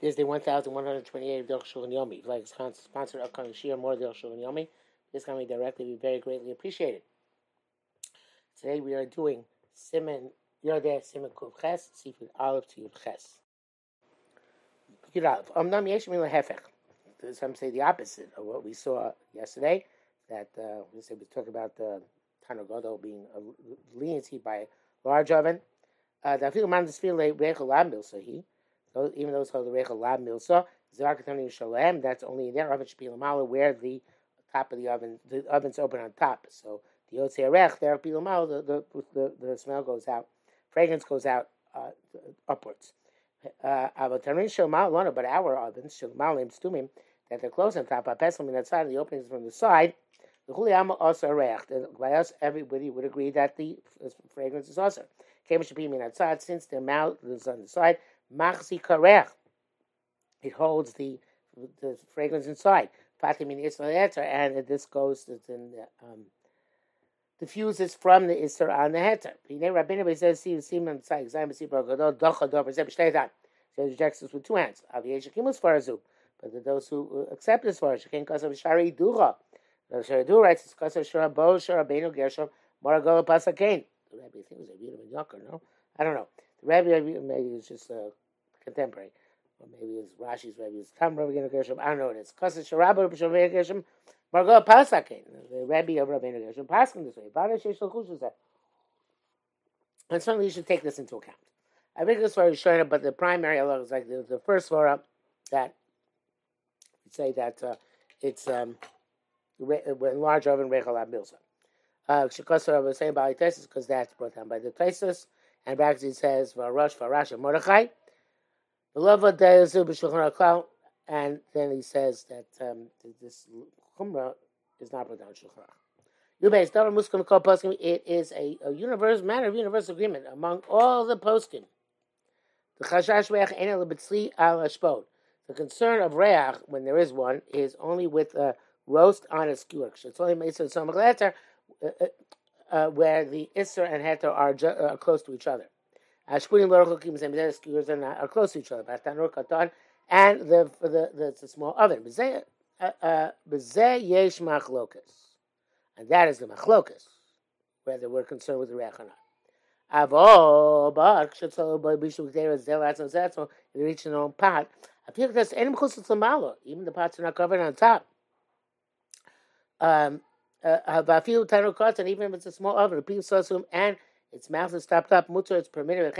This is the 1128 of Del Shulchan Yomi. If like sponsor upcoming Shir more Del Shulchan Yomi, this can be directly be very greatly appreciated. Today we are doing Simon Yodeh Simon Kuv Ches, Seafood Olive to Yud Ches. Yud Olive. Omnam Yesh Mila Hefech. Some say the opposite of what we saw yesterday. That uh, we said we talked about the Tanur Gadol being a leniency by a large oven. Uh, the Afilu Even though it's called the Rechel Lab Milsa, Zakatani Shalem, that's only in there, oven Shapilamala, where the top of the oven, the oven's open on top. So the Yotzei Rech, there, Pilamala, the, the, the, the smell goes out, fragrance goes out uh, upwards. Uh, but our ovens, Shalmalim Stumim, that they're closed on top, Pesalim that side, the openings from the side, the Huliyama also Rech. And by us, everybody would agree that the fragrance is also. Came Shapim outside, since the mouth is on the side, Machzi Karech. It holds the the fragrance inside. Fatim and this goes the, um, diffuses from the Isser on the heter. Pine Rabbinu says, see, Simon Tzai, Zayim Sibra Gadol, Docha Dover, Zeb Shteitan. So he rejects this with two hands. Aviyah Shekim Farazu. But those who accept this for Shekin Kasav Shari Dura. The Shari Dura writes, it's Kasav Sharabo, Sharabenu, Gershom, Maragol Pasakain. Rabbi thinks it was of a no? I don't know. The Rabbi maybe was just a contemporary. Or maybe it's Rashi's Rebbe, it's Tam Rabbi Gershom, I don't know what it is. Sharabba Rabbi Shavir Gershom, Margot Pasakin, the Rebbe of Rabbi Gershom, Paskin this way. Bada Shesh Lachush. And certainly you should take this into account. I think this is showing up, but the primary Allah is like the, the first Torah that say that uh, it's um, when large oven Rechel Abilsa. Uh, Shekosar was saying about Tesis because that's brought down by the Tesis, and back says Varosh Varash Mordechai. And then he says that um, this chumrah is not brought down shulchan It is a, a universal matter of universal agreement among all the poskim. The concern of reach, when there is one, is only with a roast on a skewer. Uh, uh, uh, where the isser and heter are, ju- are close to each other. Baruch the skewers are, are close to each other. Tanur Katan and the the, the, the small oven. Uh, uh, yesh and that is the machlokas, whether we're concerned with the reach or not. Avo but shetzol by bishu gdera zel atzon zetzol it reached an own pot. I feel that's any chutzot lamalo. Even the pots are not covered on top. Um, a few title cards, and even if it's a small oven, people saw and its mouth is stopped up, mutter, it's permitted,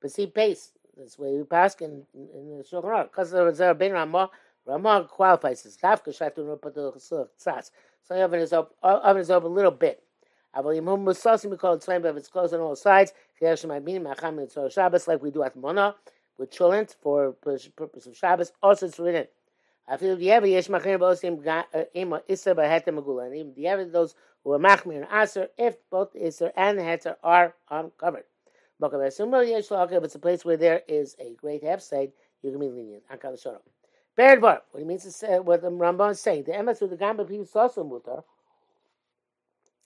but see pace. That's where we pass in, in the Shulchan Aruch. Kasak Rabbeinu Ramah, Ramah qualifies this. Dafka Shatun Rupatul Tzatz. So the oven is up, oven is up a little bit. i believe Avolim Musasim, we call it flame, but it's closed on all sides, Shabbos, like we do at Mona, with chulent for purpose of Shabbos, also it's written. Even Diever, those who are Machmir and Aser, if both Isser and Heter are uncovered. If it's a place where there is a great side, you can be lenient. Bad Bar, what he means to say, what the Ramban is saying, the emes with the gamba is mutar.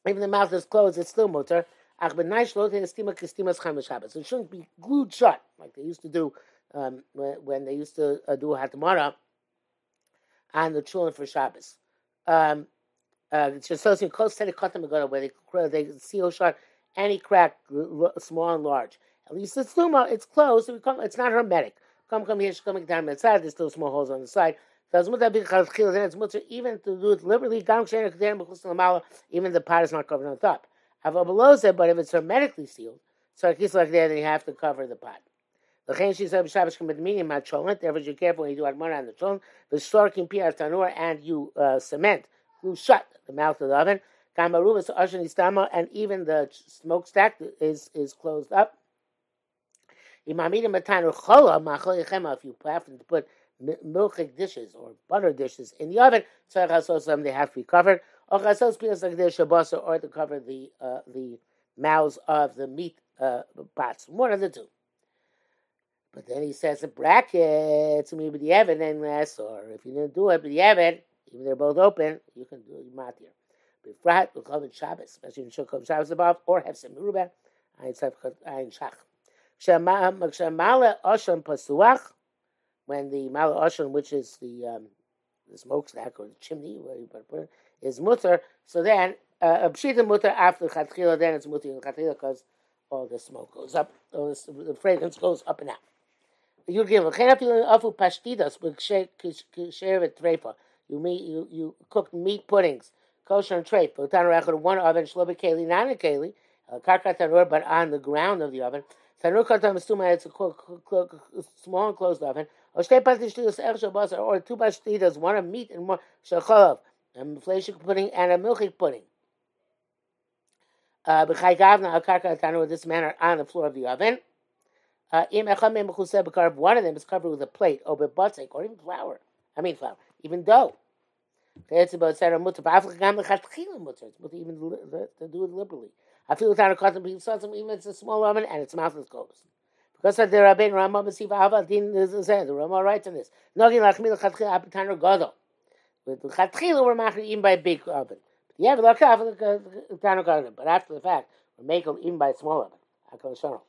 Even the mouth is closed, it's still mutar. Ach benai shlot estima kestimas cham So it shouldn't be glued shut like they used to do um, when, they used to uh, do a hatamara on the children for Shabbos. Um, uh, it's associated close to the cotton where they they seal shut any crack, small and large. At least it's luma, it's closed. it's not hermetic. Come, come here, She's coming down the side. There's still small holes on the side. Even to do it liberally. Even the pot is not covered on top. But if it's hermetically sealed, so like that, then you have to cover the pot. L'chein said b'Shabbos can be meaning mat cholent. Therefore, you're careful when you do admona on the cholent. The stork in piyar tanur and you uh, cement, glue shut the mouth of the oven. Kamaruvas ashen istama and even the smokestack is is closed up. Imamidim matanu chola machol yechema. If you happen to put milchik dishes or butter dishes in the oven, so they have to be covered. Or like or to cover the uh, the mouths of the meat uh, pots. One of the two. But then he says a bracket to me with the Evan and less, or if you didn't do it the Evan, even they're both open, you can do it matir. Befrat, we'll call it Shabbos, especially in Shulchan Shabbos above, or have some Ruben, Ein Shach. Kshamala Osham Pasuach, when the Mal which is the um, the smokestack or the chimney, where you put it, is mutter. So then, uh, pshita mutter after chatchila, then it's mutter in chatchila because all the smoke goes up, all this, the fragrance goes up and out. You give a afu shevet treifa. You meat, you you cook meat puddings, kosher and treif. One oven shlobe keli, nana keli, tanur, but on the ground of the oven. Tanur katam stuma. It's a small and closed oven. Or two pashtidas, one of meat and one shachalav, and fleshik pudding and a milchik pudding. Uh, this manner on the floor of the oven. Uh, one of them is covered with a plate, or batzek, or even flour. I mean flour, even dough. It's about even to do it liberally. I feel without a cotton beef sauce, even it's a small oven and its mouth is closed. Because the Rabbein Rama Basiva Ava Din is the Rama writes in this. Nogi Lachmil Chatchil Apetanu Gadol. With the Chatchil we're making even by a big oven. Yeah, but after the fact, we're making even by a small oven. Hakol Shalom.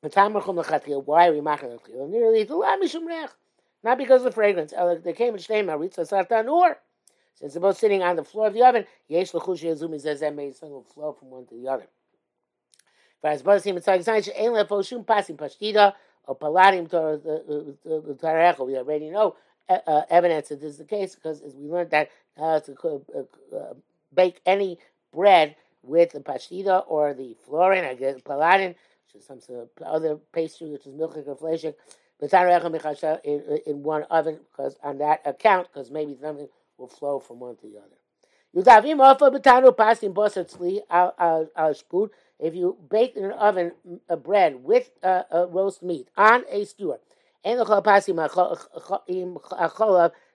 Why are we making it? Nearly not because of the fragrance. They came in Shtei Maritza Sartanur. Since they're both sitting on the floor of the oven, Yesh Lachush Yazumi that made something flow from one to the other. Whereas Basim and Tzag Zayin She'en Lefo Shum Pasim Pashtida or Paladim Tarecho. We already know uh, evidence that this is the case because as we learned that uh, to uh, bake any bread with the pashtida or the florin, I guess which some sort of other pastry, which is milchik or fleshik, in, in one oven, because on that account, because maybe something will flow from one to the other. If you bake in an oven a bread with uh, a roast meat on a skewer,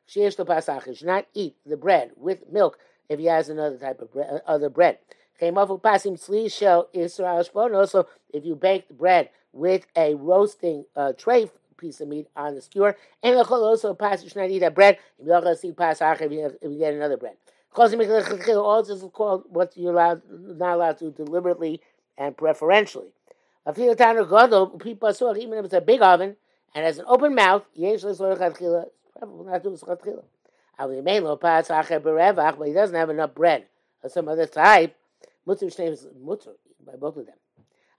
should not eat the bread with milk if he has another type of bread, other bread. Pasim tzli shel Israel Also, if you bake the bread with a roasting uh, tray piece of meat on the skewer, and also pass that bread. If you see pasach, if you get another bread. All this is called what you're allowed, not allowed to deliberately and preferentially. A few times ago, people saw even if it's a big oven and has an open mouth, but he doesn't have enough bread of some other type. Mutter is mutter by both of them.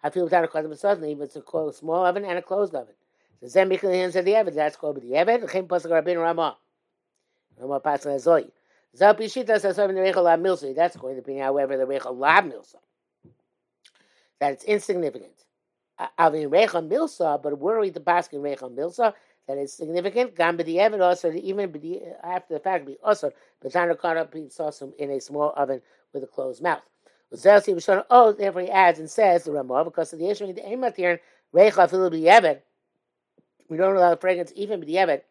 I feel without a custom suddenly, even it's a small oven and a closed oven. The Zem hands of the Eved, that's called the Eved, the Chem Pasuk Rabin Ramah. Ramah Pasuk Azoi. Zapishita says the Rechel Lab Milsa. That's going to be, however, the Rechel Lab Milsa. That it's insignificant. Avin Rechel Milsa, but were we the Pasuk in Rechel Milsa, that is significant. Gam the Eved also, even after the fact, be also, but Tana Kana saw some in a small oven with a closed mouth. Oh, therefore he adds and says the Ramah, because of the issue of the Ematir, Eved. We don't allow the fragrance even Eved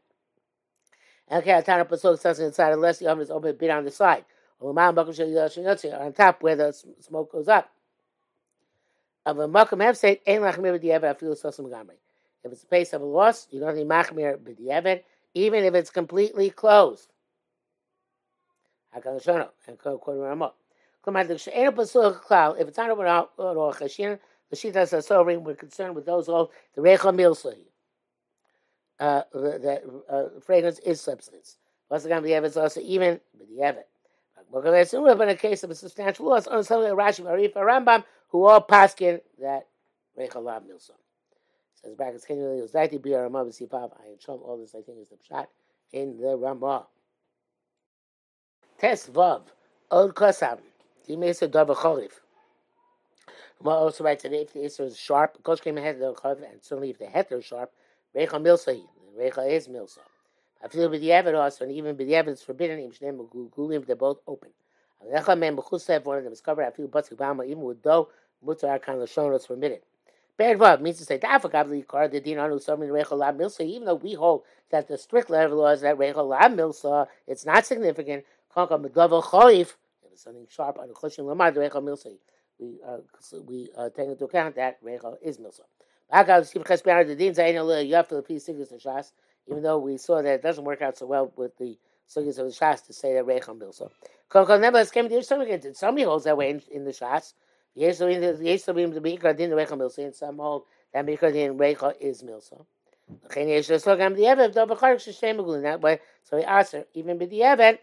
Okay, Atana Pasuk says inside unless the oven is open a bit on the side. On top where the smoke goes up. Of a makam hefseit, ein lachmir b'di'evet afilu sosam gamri. If it's a place of a loss, you don't need machmir b'di'evet, even if it's completely closed. HaKadosh Shono, and quoting Ramah. The if it's not open at all, chashin, the shita says sobering, we're concerned with those of the recha milsai uh, the uh, fragrance is substance. Going to be evidence also even with the evidence. But in a case of a substantial loss, on something like Rashi, Arif, Rambam, who all paskin that Rechalam Milson. Says back, it's continually, it was like the Bia Ramah, Sipav, Ayin Shom, all this I think is the shot in the Ramah. Test Vav, Old Kosam, Dimesa Dava Cholif. Ramah also writes that if the Isra is sharp, Kosh came ahead of the Cholif, and certainly if the heter is sharp, Recha milsa Recha is milsa. I feel with the evidence, and even with the evidence forbidden, Im Shneim Gulim, they're both open. Recha Mem Bechusev, one of them is covered. I feel Batzik Bama, even with dough, Mutar Akan Lashon is permitted. Bad Vav means to say, Dafakabli Kar, the Din Anu Samrin Recha Lab Milsa, even though we hold that the strict level law is that Recha Lab Milsa, it's not significant. Kanka Medavel Choif, if something sharp on Recha Milsa. We, uh, we uh, take into account that Recha is Milsa. Even though we saw that it doesn't work out so well with the sugyas of the shas to say that some again. Somebody holds that way in, in the shas. So and some hold that mikra din reicha is way, so he asked her, even with the Evan,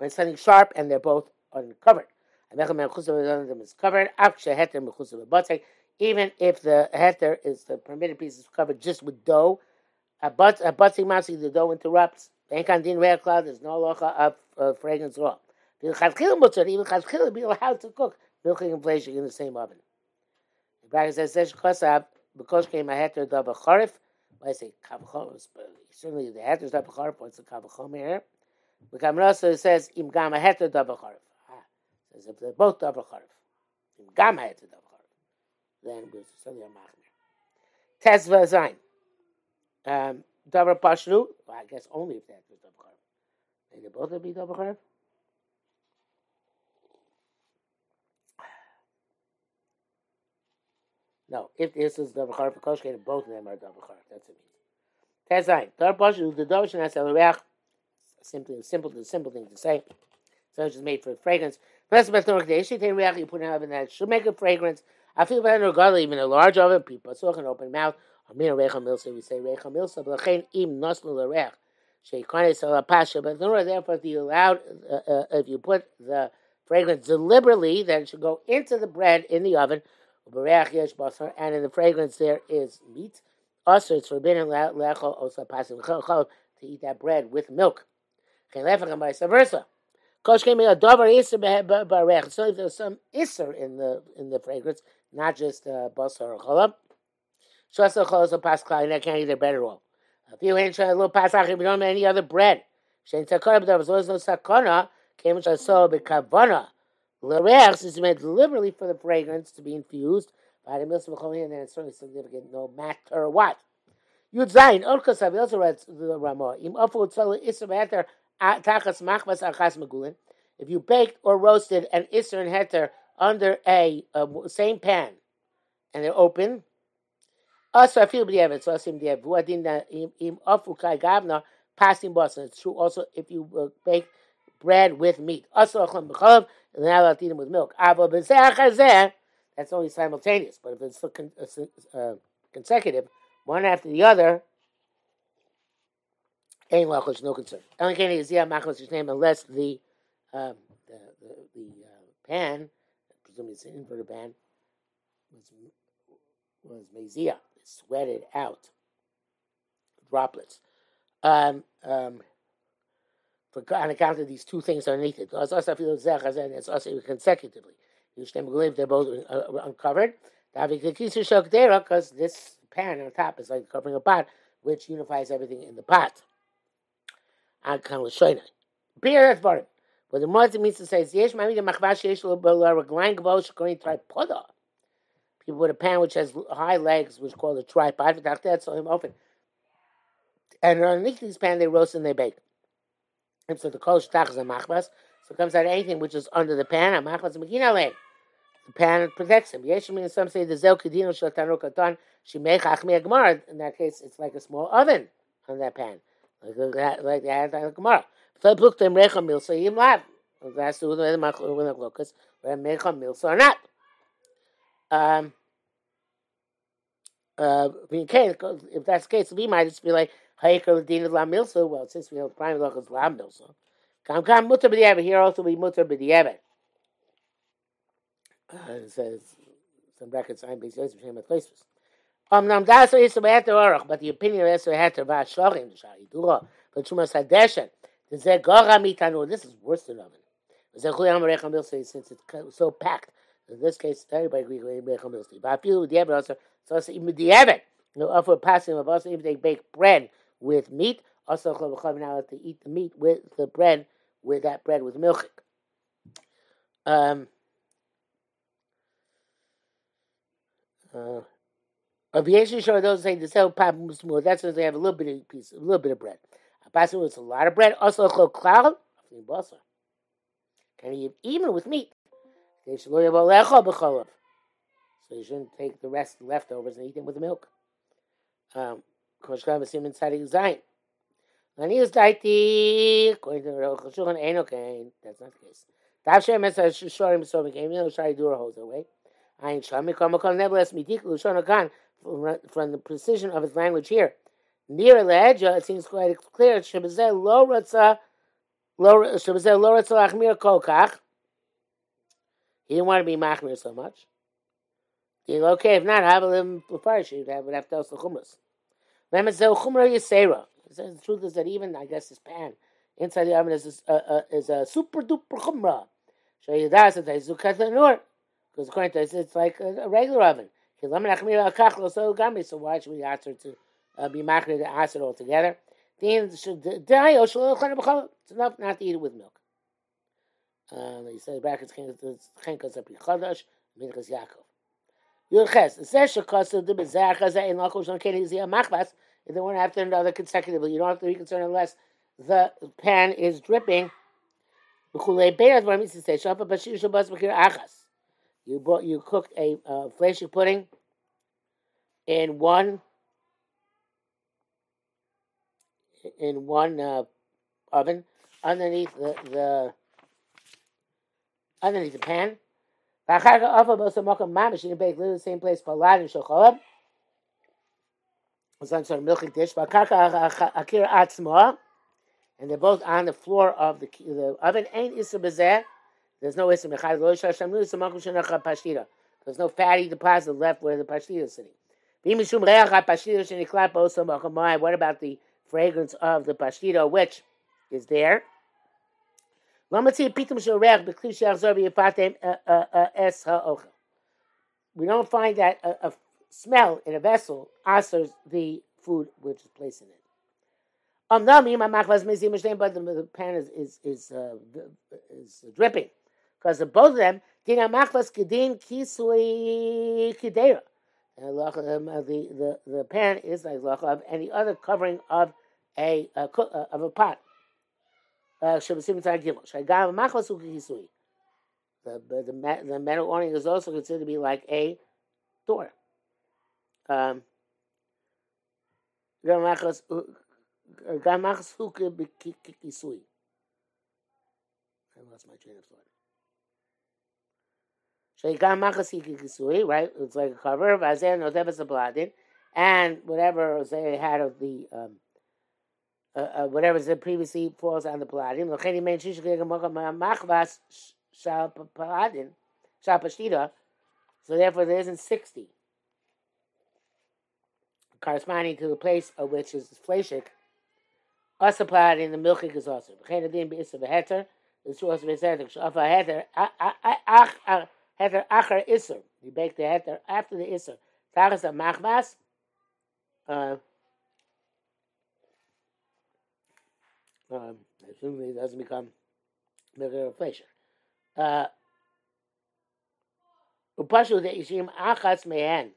when something sharp and they're both uncovered. is covered. Even if the heter is the permitted piece is covered just with dough, a but a butzing masi the dough interrupts. Din Real Cloud, there's no locha of uh, fragrance all. Even chadchil be allowed to cook milking and fleshing in the same oven. The Braga says, Sesh Kosav, because came a heter of a charif, I say kavachom, certainly the heter is of a charif, what's the kavachom here? The Gamrasa says, Im Gama hete double chorif. Says, if they're both double chorif. Im Gama hete double chorif. Then we say, Yom Machmir. Tezva Zain. Um, double pashnu, well, I guess only if that's double chorif. May they both be double chorif? No, if this is double chorif, because both of them are double chorif. That's it means. Tezva Zain. Double pashnu, the double chorif has a reach simply simple, the simple thing to say. So it's just made for fragrance. That's the take Reach, you put in oven that should make a fragrance. I feel better regardless, even a large oven, people, so an open mouth. Amir Recha Milsa, we say Recha Milsa, but Lachain Im Nosnu Larech. Sheikane Sala Pasha, but therefore, if you allowed, uh, uh, if you put the fragrance deliberately, then it should go into the bread in the oven. And in the fragrance there is meat. Also, it's forbidden to eat that bread with milk. And vice versa. Kosh came in a dover iser barech. So if there's some iser in the in the fragrance, not just uh, basar or chalab, Shasa Cholos of Pascal, and I can't eat their bread at all. A few hands try a little Pasach, if you don't have any other bread. Shein but there was always no Sakana, came which I saw Bekavana. L'reach is made deliberately for the fragrance to be infused by the Milsa B'cholim, and then it's certainly significant no matter what. Yud Zayin, Orkos also read the Ramah. Im Ofu Tzala Isser Heter Tachas Machvas Achas Megulin. If you baked or roasted an Isser and Heter under a, a same pan, and they're open, also, feel b'diavad, so asim b'diavad. Who adin im afu kai gavna passing boss. It's true also if you uh, bake bread with meat. Also, achlam b'chalav, and then I'll eat them with milk. Ava b'zeh that's only simultaneous. But if it's uh, consecutive, one after the other, ain't lachos, no concern. Can is yeah machos name unless the um, the the, uh, pan, presumably it's an inverted pan, was was mezia sweated out droplets. Um, um, for, on account of these two things underneath it. It's also consecutively. They're both uh, uncovered. Because this pan on top is like covering a pot, which unifies everything in the pot. Of show Beer that's bottom. But the it means to say is yes, maybe the machvash yesh lo going to try poda people with a pan which has high legs, which is called a tripod. So him open. And underneath this pan, they roast and they bake. And so the kol shtach is a machbas. So it comes out anything which is under the pan. A machbas megina lein. The pan protects him. Yes, mean some say the zel kedino shel tanur katan shemech achmi gemara. In that case, it's like a small oven on that pan, like that, like that on the gemara. So I looked them recha mil so yim lav. That's the way the machlokas whether mecha mil or not. Um, uh, if that's the case, we might just be like, Hayekar Ladina La Milsa. Well, since we have prime loch is La Milsa. Kam Kam Mutter B'di'evet. Here also be Mutter B'di'evet. Uh, it says, some brackets, I'm based Yosef Shem Atleisvus. Um, nam das is a better orach, but the opinion is a heter va shlochim shari dura, but shumas hadeshen. This is mitanu. This is worse than oven. Since it's so packed. In this case, everybody agrees with amarecham milsa. But I feel with the ever also so it's even the Evan. Offer passing of also if they bake bread with meat, also now to eat the meat with the bread with that bread with milk. Um, uh, Aviation show those say the sell pap smooth. That's because they have a little bit of piece, a little bit of bread. A passing with a lot of bread. Also, a cloud. Can you eat even with meat? They should so you shouldn't take the rest the leftovers and eat them with the milk. Um, Koshka Vasim Tzadik Zayin. Ani is daiti, according to Rosh Hashanah, ain't okay. That's not the case. Tav Shem Es Shorim So Mekem, you know, Shari Dura holds away. Ein Shami Kama Kol Nevertheless, Mitik Lushon Kan, from, the precision of his language here. Near Leheja, it seems quite clear. Shebezel lo ratza, Shebezel lo ratza lachmir kolkach. He didn't want to be machmir so much. Okay, if not, have him befarish. Have, would have to also chumras. So chumra yisera. The truth is that even I guess this pan inside the oven is a, uh, is a super duper chumra. So you das it because according to this, it's like a, a regular oven. So why should we ask her to uh, be to ask it all together? It's enough not to eat it with milk. Um, he said brackets chenkas api chadash minchas Yaakov. Yurches. It says shekasa the bezach in lakush on keni ziyah machbas. If they want after another consecutively, you don't have to be concerned unless the pan is dripping. You bought, you cooked a uh, fleshik pudding in one in one uh, oven underneath the, the underneath the pan. ואחר כך אופה באותו מקום ממש, in bake literally the same place for lad and shocholab. Was on sort of milking dish. ואחר כך akir עצמו, and they're both on the floor of the, the oven. Ain't isa bezeh. There's no. There's no fatty deposit left where the pashtira is sitting. What about the fragrance of the pashtira, which is there? Uh, uh, uh, we don't find that a, a smell in a vessel answers the food which is placed in it. But the pan is is is, uh, is dripping because of both of them. Dina machvas kedin kisui kidera. Um, uh, the, the the pan is like of any other covering of a, a uh, of a pot. שבשים מצד גימל. שגם המחלס הוא כיסוי. The, the, the metal awning is also considered to be like a door. Um, גם מחלס הוא כיסוי. I lost my train of thought. So he got machasikikisui, right? It's like a cover. Vazen and whatever they had of the um, uh, uh, whatever said previously falls on the paladin. So therefore, there isn't sixty corresponding to the place of which is fleshik. Also paladin the milchik is also. L'cheni adin beisav heter. The two also beisav heter. Heter heter acher iser. You bake the heter after the iser. Tagas a machmas. Uh, um, assuming it doesn't become Megir Flesher. Uh, Upashu that Yishim Achatz Mehen.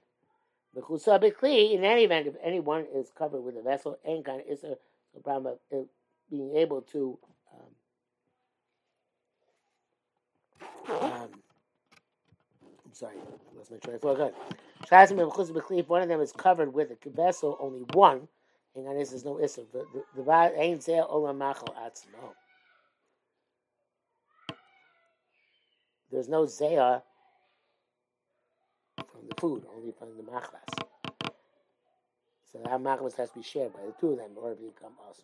Mechusa Bekli, in any event, if anyone is covered with a vessel, any kind of a problem of being able to um, um, Sorry, my train of thought. Good. If one of them is covered with a vessel, only one, and on this is no issue. The zeh olam machal atzmo. There's no zeh from the food, only from the machlas. So that machlas has to be shared by the two of them to become also.